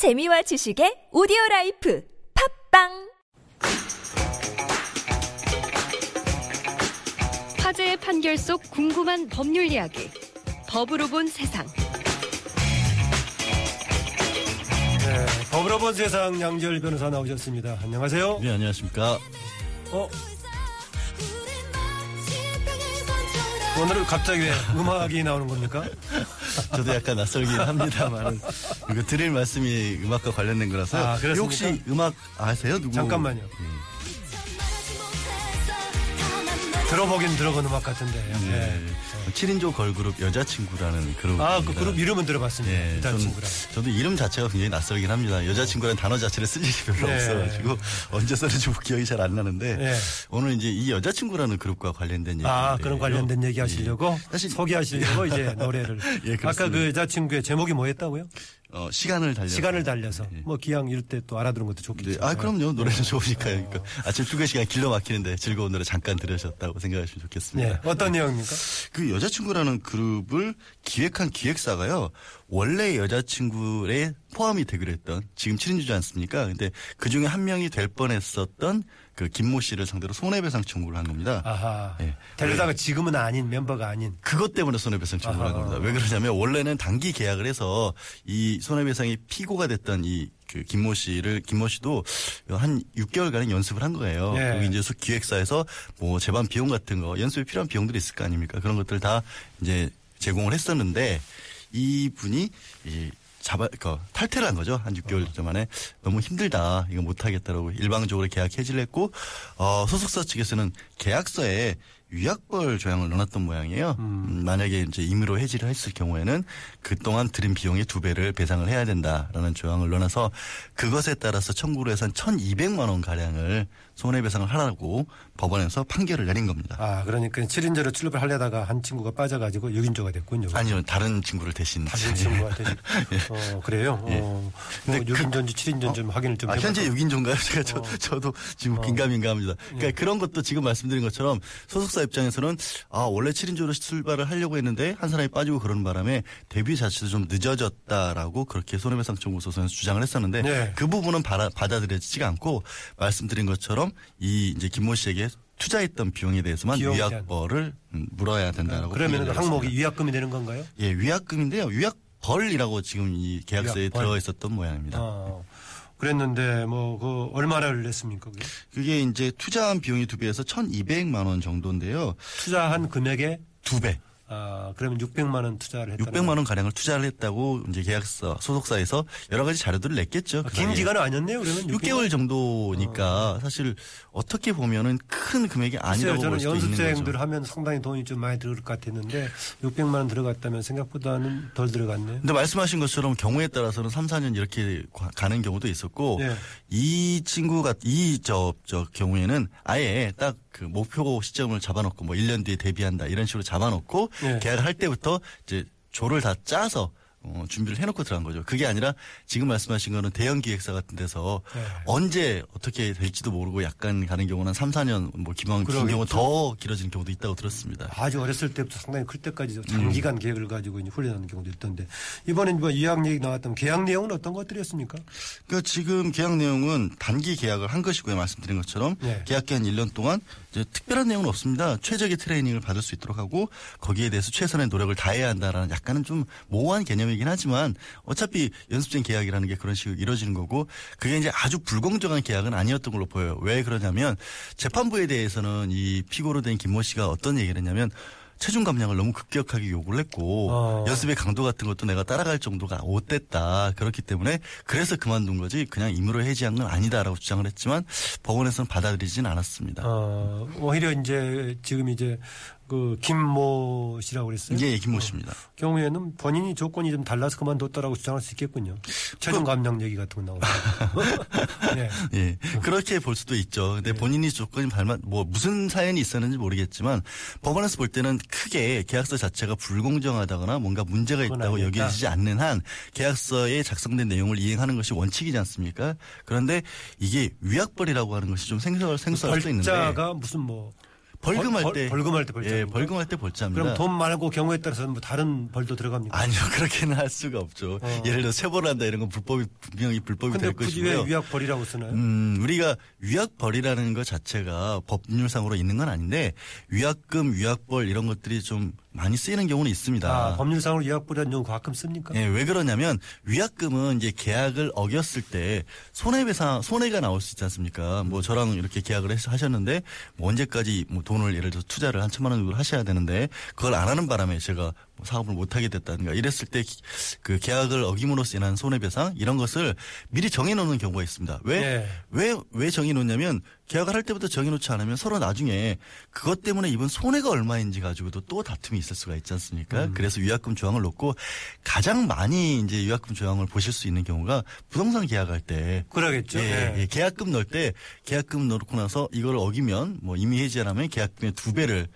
재미와 지식의 오디오 life 팟빵 화제의 판결 속 궁금한 법률 이야기. 법으로 본 세상. 네, 법으로 본 세상 양지열 변호사 나오셨습니다. 안녕하세요. 네, 안녕하십니까. 어, 오늘은 갑자기 왜 음악이 나오는 겁니까? 저도 약간 낯설긴 합니다만 이거 드릴 말씀이 음악과 관련된 거라서 아? 혹시 음악 아세요? 누구? 잠깐만요. 들어보긴 들어본 음악 같은데. 네. 네. 7인조 걸그룹 여자친구라는 그룹. 아, 그 그룹 이름은 들어봤습니다. 예, 저는, 친구라. 저도 이름 자체가 굉장히 낯설긴 합니다. 여자친구라는 단어 자체를 쓸 일이 별로 네. 없어가지고 언제 썼는지 기억이 잘 안 나는데 네. 오늘 이제 이 여자친구라는 그룹과 관련된 얘기. 아, 그런 관련된 얘기 하시려고 사실- 소개하시려고 이제 노래를. 예, 그렇습니다. 아까 그 여자친구의 제목이 뭐였다고요? 어, 시간을 달려. 시간을 달려서. 예. 뭐 기왕 이럴 때 또 알아두는 것도 좋겠죠. 네, 아 그럼요 노래는 좋으니까요. 그러니까 아침 출근 시간 길러 막히는데 즐거운 노래 잠깐 들으셨다고 생각하시면 좋겠습니다. 네. 어떤 내용입니까? 그 여자친구라는 그룹을 기획한 기획사가요. 원래 여자친구에 포함이 되기로 했던 지금 7인주지 않습니까? 근데 그 중에 한 명이 될 뻔했었던 그 김모 씨를 상대로 손해배상 청구를 한 겁니다. 아하. 예. 데려다가 지금은 아닌 멤버가 아닌. 그것 때문에 손해배상 청구를 한 아하. 겁니다. 왜 그러냐면 원래는 단기 계약을 해서 이 손해배상이 피고가 됐던 이 그 김모 씨를 김모 씨도 한 6개월간은 연습을 한 거예요. 예. 그리고 이제 수- 기획사에서 뭐 제반 비용 같은 거 연습에 필요한 비용들이 있을 거 아닙니까? 그런 것들 다 이제 제공을 했었는데 이 분이 이 잡아, 그 탈퇴를 한 거죠. 한 6개월 전 만에 너무 힘들다. 이거 못 하겠다라고 일방적으로 계약 해지를 했고, 어, 소속사 측에서는 계약서에 위약벌 조항을 넣어놨던 모양이에요. 음, 만약에 이제 임의로 해지를 했을 경우에는 그동안 들인 비용의 두 배를 배상을 해야 된다라는 조항을 넣어놔서 그것에 따라서 청구를 해서 한 1200만 원 가량을 손해배상을 하라고 법원에서 판결을 내린 겁니다. 아, 그러니까 7인조로 출입을 하려다가 한 친구가 빠져가지고 6인조가 됐군요. 아니요, 다른 친구를 대신. 다른 친구한테. 어, 그래요? 예. 어, 뭐 6인조인지 7인조인지 좀 확인을 좀 아. 현재 6인조인가요? 제가 저, 저도 지금 긴가민가합니다. 그러니까 예. 그런 것도 지금 말씀드린 것처럼 소속사 입장에서는 아, 원래 7인조로 출발을 하려고 했는데 한 사람이 빠지고 그러는 바람에 데뷔 자체도 좀 늦어졌다라고 그렇게 손해배상 청구 소송에서 주장을 했었는데 네. 그 부분은 받아, 받아들여지지가 않고 말씀드린 것처럼 이 이제 김모 씨에게 투자했던 비용에 대해서만 위약벌을 음, 물어야 된다라고 그러면 항목이. 위약금이 되는 건가요? 예, 위약금인데요. 위약 벌이라고 지금 이 계약서에 위약벌. 들어 있었던 모양입니다. 어, 그랬는데 뭐 그 얼마를 냈습니까? 그게? 그게 이제 투자한 비용이 두 배에서 1,200만 원 정도인데요. 투자한 금액에 두 배. 아, 그러면 600만 원 투자를 했다. 600만 원 가량을 투자를 했다고 이제 계약서 소속사에서 여러 가지 자료들을 냈겠죠. 그 긴. 기간은 아니었네요. 그러면 6개월 정도니까 사실 어떻게 보면은 큰 금액이 아니라고 볼 저는 수도 있는 연습생들 거죠. 하면 상당히 돈이 좀 많이 들을 것 같았는데 600만 원 들어갔다면 생각보다는 덜 들어갔네요. 근데 말씀하신 것처럼 경우에 따라서는 3, 4년 이렇게 가- 가는 경우도 있었고 네. 이 친구가 이 저 저 경우에는 아예 딱그 목표 시점을 잡아놓고 뭐 1년 뒤에 데뷔한다 이런 식으로 잡아놓고 네. 계약을 할 때부터 이제 조를 다 짜서 어, 준비를 해놓고 들어간 거죠. 그게 아니라 지금 말씀하신 거는 대형 기획사 같은 데서 네. 언제 어떻게 될지도 모르고 약간 가는 경우는 3, 4년 뭐 기본 긴. 경우 더 길어지는 경우도 있다고 들었습니다. 아주 어렸을 때부터 상당히 클 때까지 음. 장기간 계획을 가지고 이제 훈련하는 경우도 있던데 이번에 뭐 유학 얘기 나왔던 계약 내용은 어떤 것들이었습니까? 그 지금 계약 내용은 단기 계약을 한 것이고요. 말씀드린 것처럼 네. 계약 기한 1년 동안 특별한 내용은 없습니다. 최적의 트레이닝을 받을 수 있도록 하고 거기에 대해서 최선의 노력을 다해야 한다라는 약간은 좀 모호한 개념 이긴 하지만 어차피 연습생 계약이라는 게 그런 식으로 이루어지는 거고 그게 이제 아주 불공정한 계약은 아니었던 걸로 보여요. 왜 그러냐면 재판부에 대해서는 이 피고로 된 김모 씨가 어떤 얘기를 했냐면 체중 감량을 너무 급격하게 요구를 했고 어. 연습의 강도 같은 것도 내가 따라갈 정도가 못됐다 그렇기 때문에 그래서 그만둔 거지 그냥 임의로 해지한 건 아니다라고 주장을 했지만 법원에서는 받아들이진 않았습니다. 어, 오히려 이제 지금 이제 그 김모 씨라고 그랬어요. 예, 김모 씨입니다. 경우에는 본인이 조건이 좀 달라서 그만뒀다라고 주장할 수 있겠군요. 체중 감량 얘기 같은 거 나오고. 네. 예, 그렇게 볼 수도 있죠. 근데 본인이 조건이 발만 뭐 무슨 사연이 있었는지 모르겠지만 법원에서 볼 때는 크게 계약서 자체가 불공정하다거나 뭔가 문제가 있다고. 여겨지지 않는 한 계약서에 작성된 내용을 이행하는 것이 원칙이지 않습니까? 그런데 이게 위약벌이라고 하는 것이 좀 생소할 생소할 수도 있는데 벌자가 무슨 뭐 벌금할 벌- 때 벌금할 때 예, 벌자입니까? 벌금할 때 벌자입니다. 그럼 돈 말고 경우에 따라서는 뭐 다른 벌도 들어갑니까? 아니요, 그렇게는 할 수가 없죠. 어. 예를 들어 체벌을 한다 이런 건 불법이 분명히 불법이 될 굳이 왜 것이고요. 위약 벌이라고 쓰나요? 음, 우리가 위약 벌이라는 것 자체가 법률상으로 있는 건 아닌데 위약금, 위약벌 이런 것들이 좀 많이 쓰이는 경우는 있습니다. 아, 법률상으로 위약벌이라는 용어 가끔 씁니까? 예, 왜 그러냐면 위약금은 이제 계약을 어겼을 때 손해배상 손해가 나올 수 있지 않습니까? 뭐 저랑 이렇게 계약을 해서 하셨는데 뭐 언제까지 뭐 돈을 예를 들어 서 투자를 한 천만 원 정도 하셔야 되는데 그걸 안 하는 바람에 제가 뭐 사업을 못 하게 됐다든가 이랬을 때 그 계약을 어김으로써 인한 손해배상 이런 것을 미리 정해 놓는 경우가 있습니다. 왜 예. 왜, 왜 정해놓냐면 계약을 할 때부터 정해놓지 않으면 서로 나중에 그것 때문에 입은 손해가 얼마인지 가지고도 또 다툼이 있을 수가 있지 않습니까? 음. 그래서 위약금 조항을 놓고 가장 많이 이제 위약금 조항을 보실 수 있는 경우가 부동산 계약할 때 그러겠죠. 예, 예. 예, 계약금 넣을 때 계약금 넣고 나서 이걸 어기면 뭐 이미 해지하면 계약금의 두 배를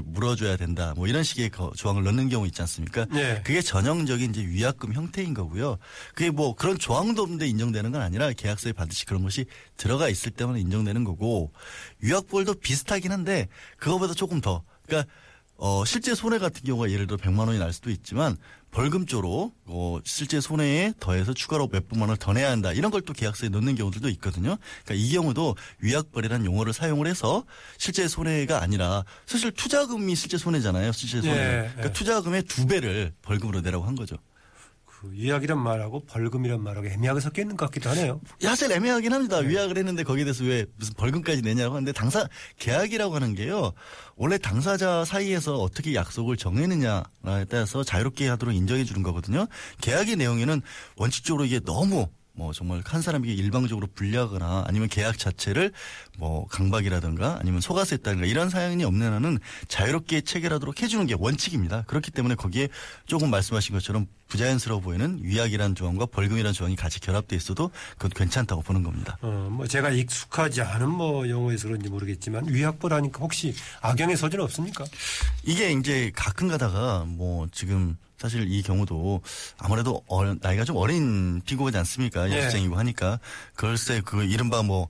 물어줘야 된다. 뭐 이런 식의 거- 조항을 넣는 경우 있지 않습니까? 예. 그게 전형적인 이제 위약금 형태인 거고요. 그게 뭐 그런 조항도 없는데 인정되는 건 아니라 계약서에 반드시 그런 것이 들어가 있을 때만 인정되는 거고 위약벌도 비슷하긴 한데 그거보다 조금 더 그러니까 어 실제 손해 같은 경우가 예를 들어 100만 원이 날 수도 있지만 벌금조로 어 실제 손해에 더해서 추가로 몇백만 원을 더 내야 한다. 이런 걸 또 계약서에 넣는 경우들도 있거든요. 그러니까 이 경우도 위약벌이라는 용어를 사용을 해서 실제 손해가 아니라 사실 투자금이 실제 손해잖아요. 실제 손해. 예, 그러니까 예. 투자금의 두 배를 벌금으로 내라고 한 거죠. 그 위약이란 말하고 벌금이란 말하고 애매하게 섞여 있는 것 같기도 하네요. 사실 애매하긴 합니다. 네. 위약을 했는데 거기에 대해서 왜 무슨 벌금까지 내냐고 하는데 당사 계약이라고 하는 게요. 원래 당사자 사이에서 어떻게 약속을 정했느냐에 따라서 자유롭게 하도록 인정해 주는 거거든요. 계약의 내용에는 원칙적으로 이게 너무 뭐 정말 한 사람에게 일방적으로 불리하거나 아니면 계약 자체를 뭐 강박이라든가 아니면 속아서 했다든가 이런 사연이 없는 한은 자유롭게 체결하도록 해주는 게 원칙입니다. 그렇기 때문에 거기에 조금 말씀하신 것처럼 부자연스러워 보이는 위약이라는 조항과 벌금이라는 조항이 같이 결합돼 있어도 그건 괜찮다고 보는 겁니다. 어, 뭐 제가 익숙하지 않은 뭐 용어에서 그런지 모르겠지만 위약벌 하니까 혹시 악영의 소지는 없습니까? 이게 이제 가끔 가다가 뭐 지금 사실 이 경우도 아무래도 어- 나이가 좀 어린 피고가지 않습니까? 예. 여수생이고 하니까 글쎄 그 이른바 뭐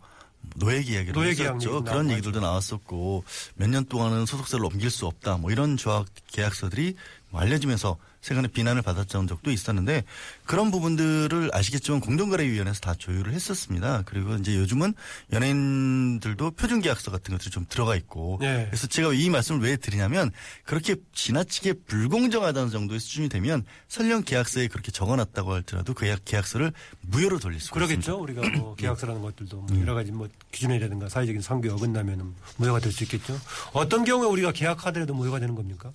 노예 계약이라고 노예 했었죠. 그런 얘기들도 나왔었고 몇 년 동안은 소속사를 옮길 수 없다. 뭐 이런 조합 계약서들이 뭐 알려지면서 세간의 비난을 받았던 적도 있었는데 그런 부분들을 아시겠지만 공정거래위원회에서 다 조율을 했었습니다. 그리고 이제 요즘은 연예인들도 표준계약서 같은 것들이 좀 들어가 있고 네. 그래서 제가 이 말씀을 왜 드리냐면 그렇게 지나치게 불공정하다는 정도의 수준이 되면 설령 계약서에 그렇게 적어놨다고 할지라도 그 계약- 계약서를 무효로 돌릴 수가 그러겠죠. 있습니다. 우리가 뭐 계약서라는 것들도 뭐 여러 가지 뭐 기준이라든가 사회적인 상규에 어긋나면 무효가 될 수 있겠죠. 어떤 경우에 우리가 계약하더라도 무효가 되는 겁니까?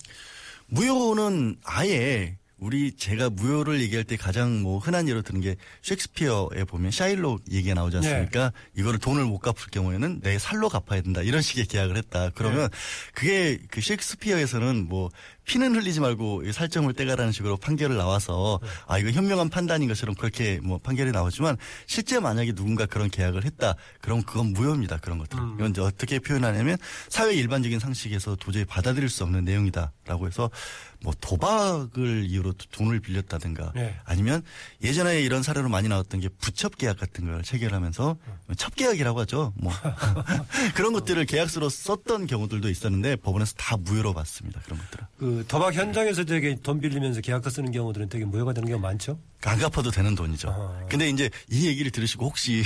무효는 아예 우리 제가 무효를 얘기할 때 가장 뭐 흔한 예로 드는 게 셰익스피어에 보면 샤일록 얘기가 나오지 않습니까? 이거를 돈을 못 갚을 경우에는 내 살로 갚아야 된다. 이런 식의 계약을 했다. 그러면 그게 그 셰익스피어에서는 뭐 피는 흘리지 말고 이 살점을 떼가라는 식으로 판결을 나와서 아 이거 현명한 판단인 것처럼 그렇게 뭐 판결이 나오지만 실제 만약에 누군가 그런 계약을 했다. 그럼 그건 무효입니다. 그런 것들은. 이건 이제 어떻게 표현하냐면 사회 일반적인 상식에서 도저히 받아들일 수 없는 내용이다라고 해서 뭐 도박을 이유로 돈을 빌렸다든가 네. 아니면 예전에 이런 사례로 많이 나왔던 게 부첩 계약 같은 걸 체결하면서 첩 계약이라고 하죠. 뭐 그런 것들을 계약서로 썼던 경우들도 있었는데 법원에서 다 무효로 봤습니다. 그런 것들은. 그 도박 현장에서 되게 돈 빌리면서 계약서 쓰는 경우들은 되게 무효가 되는 경우가 많죠. 안 갚아도 되는 돈이죠. 아. 근데 이제 이 얘기를 들으시고 혹시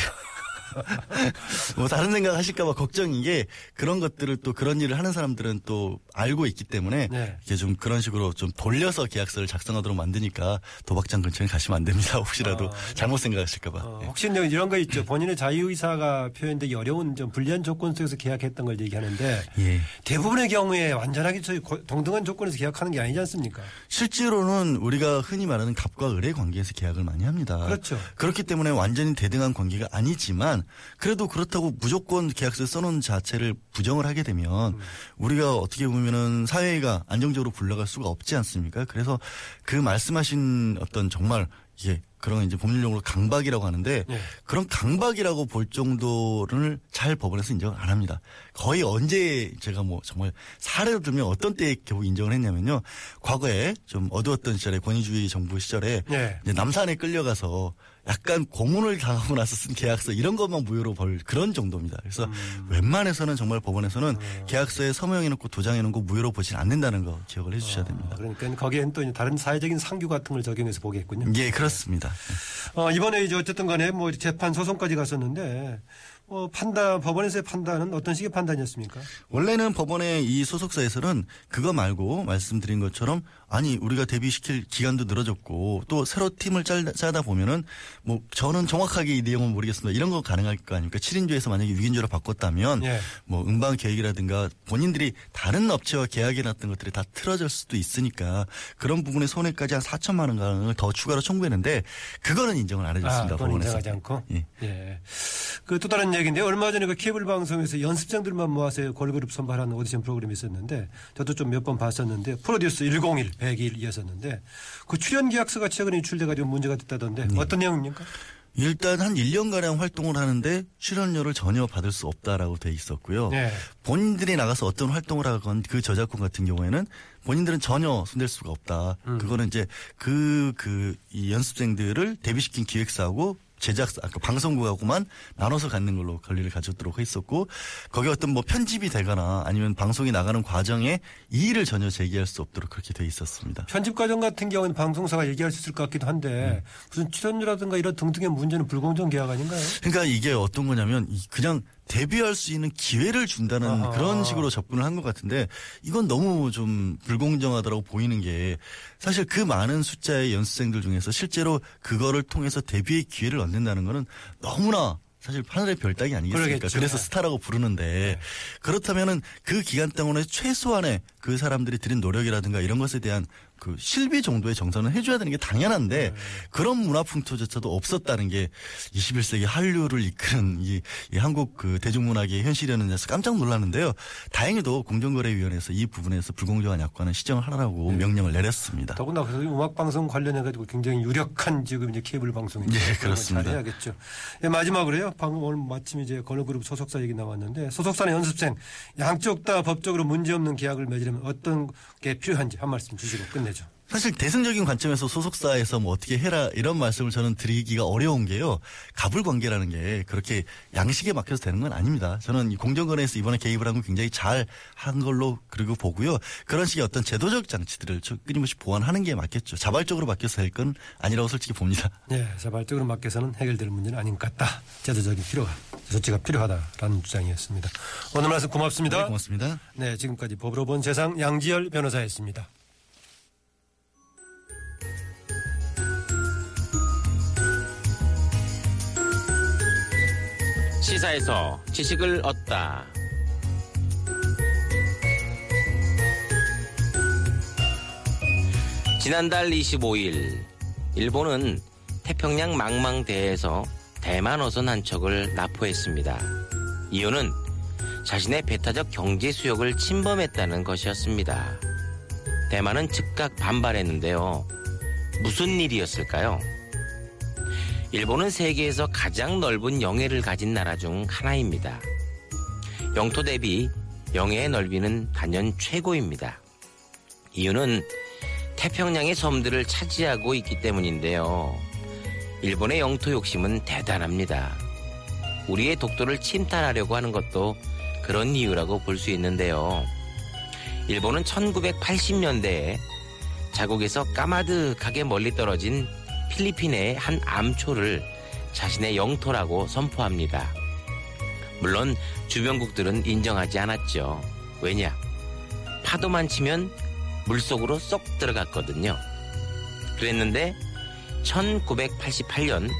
뭐 다른 생각 하실까봐 걱정인 게 그런 것들을 또 그런 일을 하는 사람들은 또 알고 있기 때문에 네. 이게 좀 그런 식으로 좀 돌려서 계약서를 작성하도록 만드니까 도박장 근처에 가시면 안 됩니다. 혹시라도 아. 잘못 생각하실까봐. 어, 예. 혹시 이제 이런 거 있죠. 본인의 자유의사가 표현되기 어려운 좀 불리한 조건 속에서 계약했던 걸 얘기하는데 예. 대부분의 경우에 완전하게 저희 고- 동등한 조건에서 계약하는 게 아니지 않습니까? 실제로는 우리가 흔히 말하는 갑과 을의 관계에서 계약을 많이 합니다. 그렇죠. 그렇기 때문에 완전히 대등한 관계가 아니지만 그래도 그렇다고 무조건 계약서에 써놓은 자체를 부정을 하게 되면 우리가 어떻게 보면은 사회가 안정적으로 굴러갈 수가 없지 않습니까? 그래서 그 말씀하신 어떤 정말 이게 그런 이제 법률용어로 강박이라고 하는데 네. 그런 강박이라고 볼 정도를 잘 법원에서 인정을 안 합니다. 거의 언제 제가 뭐 정말 사례로 들면 어떤 때에 겨우 인정을 했냐면요. 과거에 좀 어두웠던 시절에 권위주의 정부 시절에 네. 남산에 끌려가서 약간 고문을 당하고 나서 쓴 계약서 이런 것만 무효로 벌 그런 정도입니다. 그래서 웬만해서는 정말 법원에서는 계약서에 서명해놓고 도장해놓은 거 무효로 보진 않는다는 거 기억을 해주셔야 됩니다. 그러니까 거기엔 또 다른 사회적인 상규 같은 걸 적용해서 보겠군요. 예, 그렇습니다. 어, 이번에 이제 어쨌든 간에 뭐 재판 소송까지 갔었는데 어, 판단 법원에서의 판단은 어떤 식의 판단이었습니까? 원래는 법원의 이 소속사에서는 그거 말고 말씀드린 것처럼 아니 우리가 데뷔시킬 기간도 늘어졌고 또 새로 팀을 짜, 짜다 보면은 뭐 저는 정확하게 이 내용은 모르겠습니다. 이런 거 가능할 거 아닙니까? 7인조에서 만약에 6인조로 바꿨다면 예. 뭐 음반 계획이라든가 본인들이 다른 업체와 계약해 놨던 것들이 다 틀어질 수도 있으니까 그런 부분에 손해까지 한 4천만 원 가량을 더 추가로 청구했는데 그거는 인정을 안 해줬습니다. 아, 법원에서. 인정하지 않고. 예. 예. 그또 다른 얘기인데 얼마 전에 그 케이블 방송에서 연습생들만 모아서 걸그룹 선발하는 오디션 프로그램이 있었는데 저도 좀 몇 번 봤었는데 프로듀스 101, 101이었었는데 그 출연 계약서가 최근에 유출돼가지고 문제가 됐다던데 네. 어떤 내용입니까? 일단 한 1년가량 활동을 하는데 출연료를 전혀 받을 수 없다라고 돼 있었고요. 네. 본인들이 나가서 어떤 활동을 하건 그 저작권 같은 경우에는 본인들은 전혀 손댈 수가 없다. 음. 그거는 이제 그, 그, 이 연습생들을 데뷔시킨 기획사하고 제작사, 아까 방송국하고만 나눠서 갖는 걸로 권리를 가졌도록 했었고, 거기에 어떤 뭐 편집이 되거나 아니면 방송이 나가는 과정에 이의를 전혀 제기할 수 없도록 그렇게 돼 있었습니다. 편집 과정 같은 경우는 방송사가 얘기할 수 있을 것 같기도 한데 무슨 출연료라든가 이런 등등의 문제는 불공정 계약 아닌가요? 그러니까 이게 어떤 거냐면 이 그냥 데뷔할 수 있는 기회를 준다는 아하. 그런 식으로 접근을 한 것 같은데 이건 너무 좀 불공정하다고 보이는 게 사실 그 많은 숫자의 연수생들 중에서 실제로 그거를 통해서 데뷔의 기회를 얻는다는 거는 너무나 사실 하늘의 별따기 아니겠습니까? 그러겠죠. 그래서 스타라고 부르는데 그렇다면은 그 기간 동안에 최소한의 그 사람들이 들인 노력이라든가 이런 것에 대한 그 실비 정도의 정산은 해줘야 되는 게 당연한데 그런 문화 풍토조차도 없었다는 게 21세기 한류를 이끄는 이, 이 한국 그 대중문학의 현실이라는 데서 깜짝 놀랐는데요. 다행히도 공정거래위원회에서 이 부분에서 불공정한 약관은 시정을 하라고 명령을 내렸습니다. 더구나 그 음악 방송 관련해 가지고 굉장히 유력한 지금 이제 케이블. 예, 그런 걸 그렇습니다. 잘해야겠죠. 예, 마지막으로요. 방금 오늘 마침 이제 걸그룹 소속사 얘기 나왔는데 소속사는 연습생 양쪽 다 법적으로 문제 없는 계약을 맺으려면 어떤 게 필요한지 한 말씀 주시고 끝내죠. 사실 대승적인 관점에서 소속사에서 뭐 어떻게 해라 이런 말씀을 저는 드리기가 어려운 게요. 갑을 관계라는 게 그렇게 양식에 맡겨서 되는 건 아닙니다. 저는 이 공정거래에서 이번에 개입을 한 건 굉장히 잘 한 걸로 그리고 보고요. 그런 식의 어떤 제도적 장치들을 저- 끊임없이 보완하는 게 맞겠죠. 자발적으로 맡겨서 될건 아니라고 솔직히 봅니다. 예, 자발적으로 맡겨서는 해결될 문제는 아닌 것 같다. 제도적인 필요가, 조치가 필요하다라는 주장이었습니다. 오늘 말씀 고맙습니다. 네, 고맙습니다. 네, 지금까지 법으로 본 세상 양지열 변호사였습니다. 시사에서 지식을 얻다. 지난달 25일 일본은 태평양 망망대해에서 대만 어선 한 척을 납포했습니다. 이유는 자신의 배타적 경제 수역을 침범했다는 것이었습니다. 대만은 즉각 반발했는데요. 무슨 일이었을까요? 일본은 세계에서 가장 넓은 영해를 가진 나라 중 하나입니다. 영토 대비 영해의 넓이는 단연 최고입니다. 이유는 태평양의 섬들을 차지하고 있기 때문인데요. 일본의 영토 욕심은 대단합니다. 우리의 독도를 침탈하려고 하는 것도 그런 이유라고 볼 수 있는데요. 일본은 1980년대에 자국에서 까마득하게 멀리 떨어진 필리핀의 한 암초를 자신의 영토라고 선포합니다. 물론 주변국들은 인정하지 않았죠. 왜냐? 파도만 치면 물속으로 쏙 들어갔거든요. 그랬는데 1988년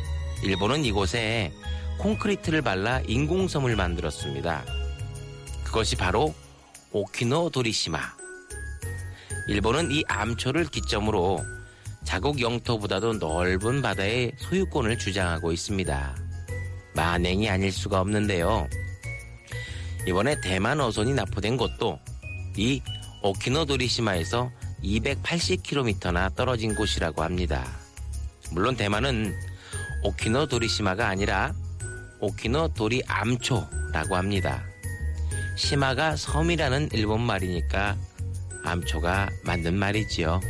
일본은 이곳에 콘크리트를 발라 인공섬을 만들었습니다. 그것이 바로 오키노 도리시마. 일본은 이 암초를 기점으로 자국 영토보다도 넓은 바다의 소유권을 주장하고 있습니다. 만행이 아닐 수가 없는데요. 이번에 대만 어선이 납포된 곳도 이 오키노도리시마에서 280km나 떨어진 곳이라고 합니다. 물론 대만은 오키노도리시마가 아니라 오키노도리 암초라고 합니다. 시마가 섬이라는 일본 말이니까 암초가 맞는 말이지요.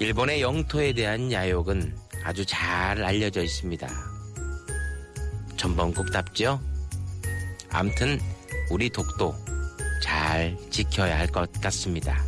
일본의 영토에 대한 야욕은 아주 잘 알려져 있습니다. 전번국답죠? 암튼 우리 독도 잘 지켜야 할 것 같습니다.